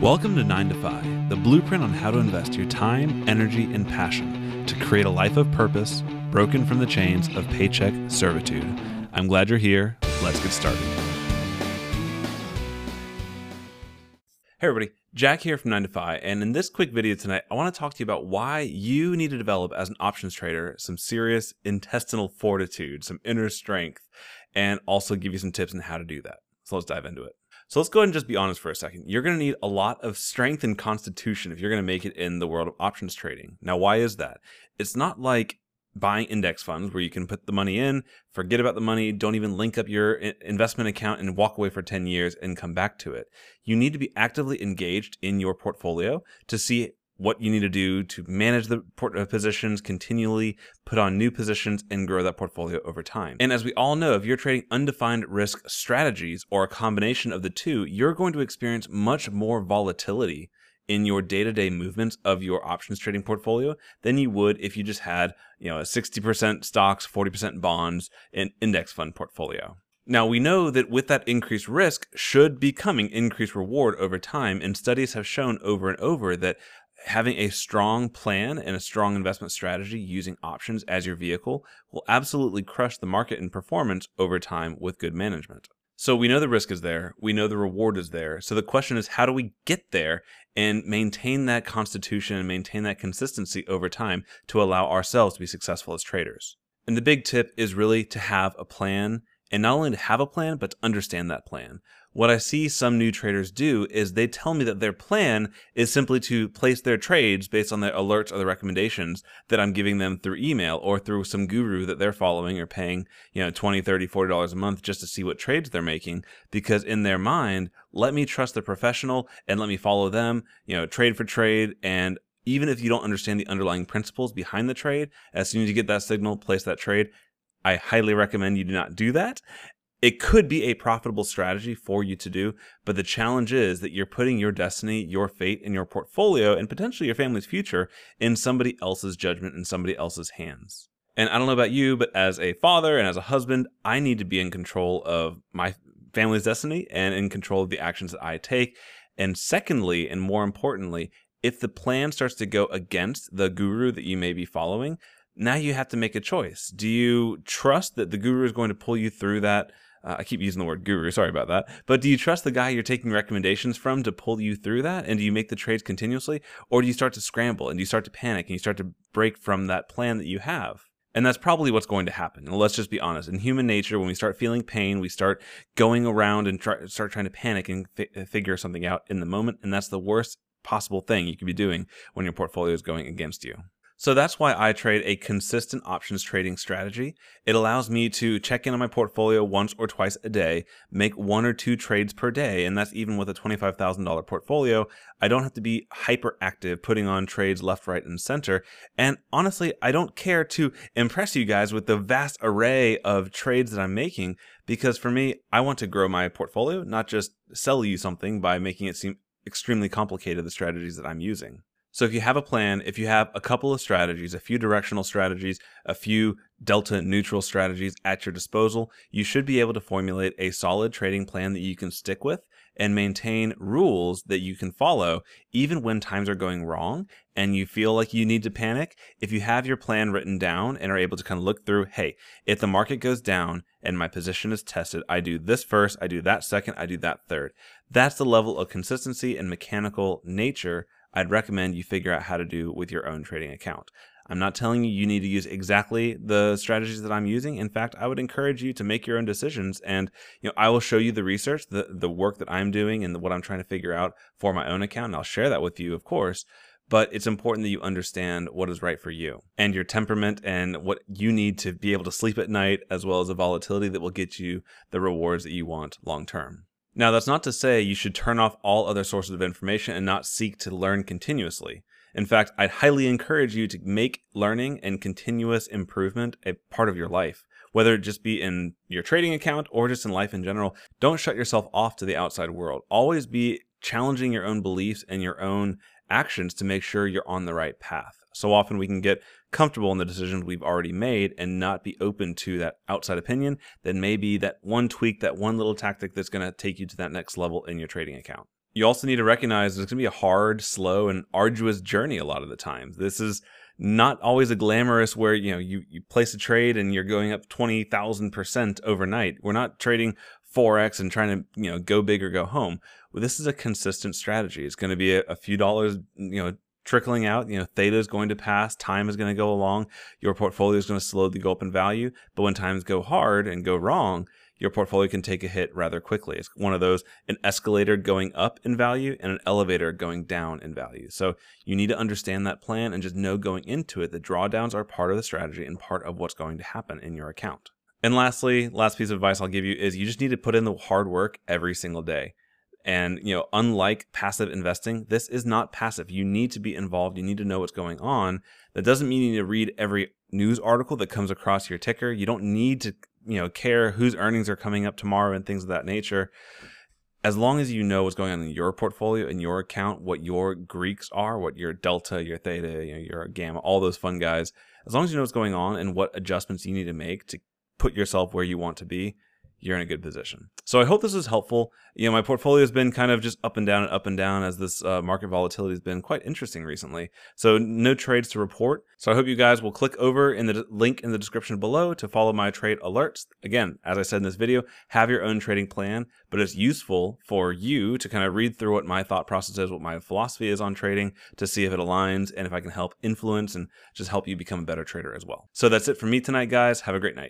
Welcome to 9 to 5, the blueprint on how to invest your time, energy, and passion to create a life of purpose, broken from the chains of paycheck servitude. I'm glad you're here. Let's get started. Hey, everybody. Jack here from 9 to 5, and in this quick video tonight, I want to talk to you about why you need to develop as an options trader some serious intestinal fortitude, some inner strength, and also give you some tips on how to do that. So let's dive into it. So let's go ahead and just be honest for a second. You're going to need a lot of strength and constitution if you're going to make it in the world of options trading. Now, why is that? It's not like buying index funds where you can put the money in, forget about the money, don't even link up your investment account and walk away for 10 years and come back to it. You need to be actively engaged in your portfolio to see what you need to do to manage the uh, positions, continually put on new positions, and grow that portfolio over time. And as we all know, if you're trading undefined risk strategies or a combination of the two, you're going to experience much more volatility in your day-to-day movements of your options trading portfolio than you would if you just had, you know, a 60% stocks, 40% bonds, and index fund portfolio. Now, we know that with that increased risk should be coming increased reward over time, and studies have shown over and over that having a strong plan and a strong investment strategy using options as your vehicle will absolutely crush the market in performance over time with good management. So we know the risk is there, we know the reward is there. So the question is how do we get there and maintain that constitution and maintain that consistency over time to allow ourselves to be successful as traders? And the big tip is really to have a plan and not only to have a plan, but to understand that plan. What I see some new traders do is they tell me that their plan is simply to place their trades based on the alerts or the recommendations that I'm giving them through email or through some guru that they're following or paying, you know, 20, 30, 40 dollars a month just to see what trades they're making because in their mind, let me trust the professional and let me follow them, you know, trade for trade and even if you don't understand the underlying principles behind the trade, as soon as you get that signal, place that trade. I highly recommend you do not do that. It could be a profitable strategy for you to do, but the challenge is that you're putting your destiny, your fate, and your portfolio, and potentially your family's future in somebody else's judgment and somebody else's hands. And I don't know about you, but as a father and as a husband, I need to be in control of my family's destiny and in control of the actions that I take. And secondly, and more importantly, if the plan starts to go against the guru that you may be following, now you have to make a choice. Do you trust that the guru is going to pull you through that? Uh, I keep using the word guru, sorry about that. But do you trust the guy you're taking recommendations from to pull you through that? And do you make the trades continuously? Or do you start to scramble and you start to panic and you start to break from that plan that you have? And that's probably what's going to happen. And let's just be honest. In human nature, when we start feeling pain, we start going around and try, start trying to panic and fi- figure something out in the moment. And that's the worst possible thing you could be doing when your portfolio is going against you. So that's why I trade a consistent options trading strategy. It allows me to check in on my portfolio once or twice a day, make one or two trades per day, and that's even with a $25,000 portfolio. I don't have to be hyperactive putting on trades left, right, and center. And honestly, I don't care to impress you guys with the vast array of trades that I'm making because for me, I want to grow my portfolio, not just sell you something by making it seem extremely complicated the strategies that I'm using. So if you have a plan, if you have a couple of strategies, a few directional strategies, a few delta neutral strategies at your disposal, you should be able to formulate a solid trading plan that you can stick with and maintain rules that you can follow even when times are going wrong and you feel like you need to panic. If you have your plan written down and are able to kind of look through, hey, if the market goes down and my position is tested, I do this first, I do that second, I do that third. That's the level of consistency and mechanical nature I'd recommend you figure out how to do with your own trading account. I'm not telling you you need to use exactly the strategies that I'm using. In fact, I would encourage you to make your own decisions and you know, I will show you the research, the the work that I'm doing and the, what I'm trying to figure out for my own account and I'll share that with you, of course. But it's important that you understand what is right for you and your temperament and what you need to be able to sleep at night, as well as the volatility that will get you the rewards that you want long term. Now, that's not to say you should turn off all other sources of information and not seek to learn continuously. In fact, I'd highly encourage you to make learning and continuous improvement a part of your life. Whether it just be in your trading account or just in life in general, don't shut yourself off to the outside world. Always be challenging your own beliefs and your own actions to make sure you're on the right path. So often we can get comfortable in the decisions we've already made and not be open to that outside opinion then maybe that one tweak, that one little tactic that's going to take you to that next level in your trading account. You also need to recognize there's going to be a hard, slow, and arduous journey a lot of the times. This is not always a glamorous where you know you, you place a trade and you're going up 20,000% overnight. We're not trading forex and trying to you know go big or go home. Well, this is a consistent strategy. It's going to be a, a few dollars, you know, trickling out. You know, theta is going to pass, time is going to go along, your portfolio is going to slowly go up in value. But when times go hard and go wrong, your portfolio can take a hit rather quickly. It's one of those an escalator going up in value and an elevator going down in value. So you need to understand that plan and just know going into it that drawdowns are part of the strategy and part of what's going to happen in your account. And lastly, last piece of advice I'll give you is you just need to put in the hard work every single day. And, you know, unlike passive investing, this is not passive. You need to be involved. You need to know what's going on. That doesn't mean you need to read every news article that comes across your ticker. You don't need to, you know, care whose earnings are coming up tomorrow and things of that nature. As long as you know what's going on in your portfolio, in your account, what your Greeks are, what your delta, your theta, you know, your gamma, all those fun guys, as long as you know what's going on and what adjustments you need to make to put yourself where you want to be, you're in a good position. So I hope this was helpful. You know, my portfolio has been kind of just up and down and up and down as this uh, market volatility has been quite interesting recently. So no trades to report. So I hope you guys will click over in the link in the description below to follow my trade alerts. Again, as I said in this video, have your own trading plan, but it's useful for you to kind of read through what my thought process is, what my philosophy is on trading to see if it aligns and if I can help influence and just help you become a better trader as well. So that's it for me tonight, guys. Have a great night.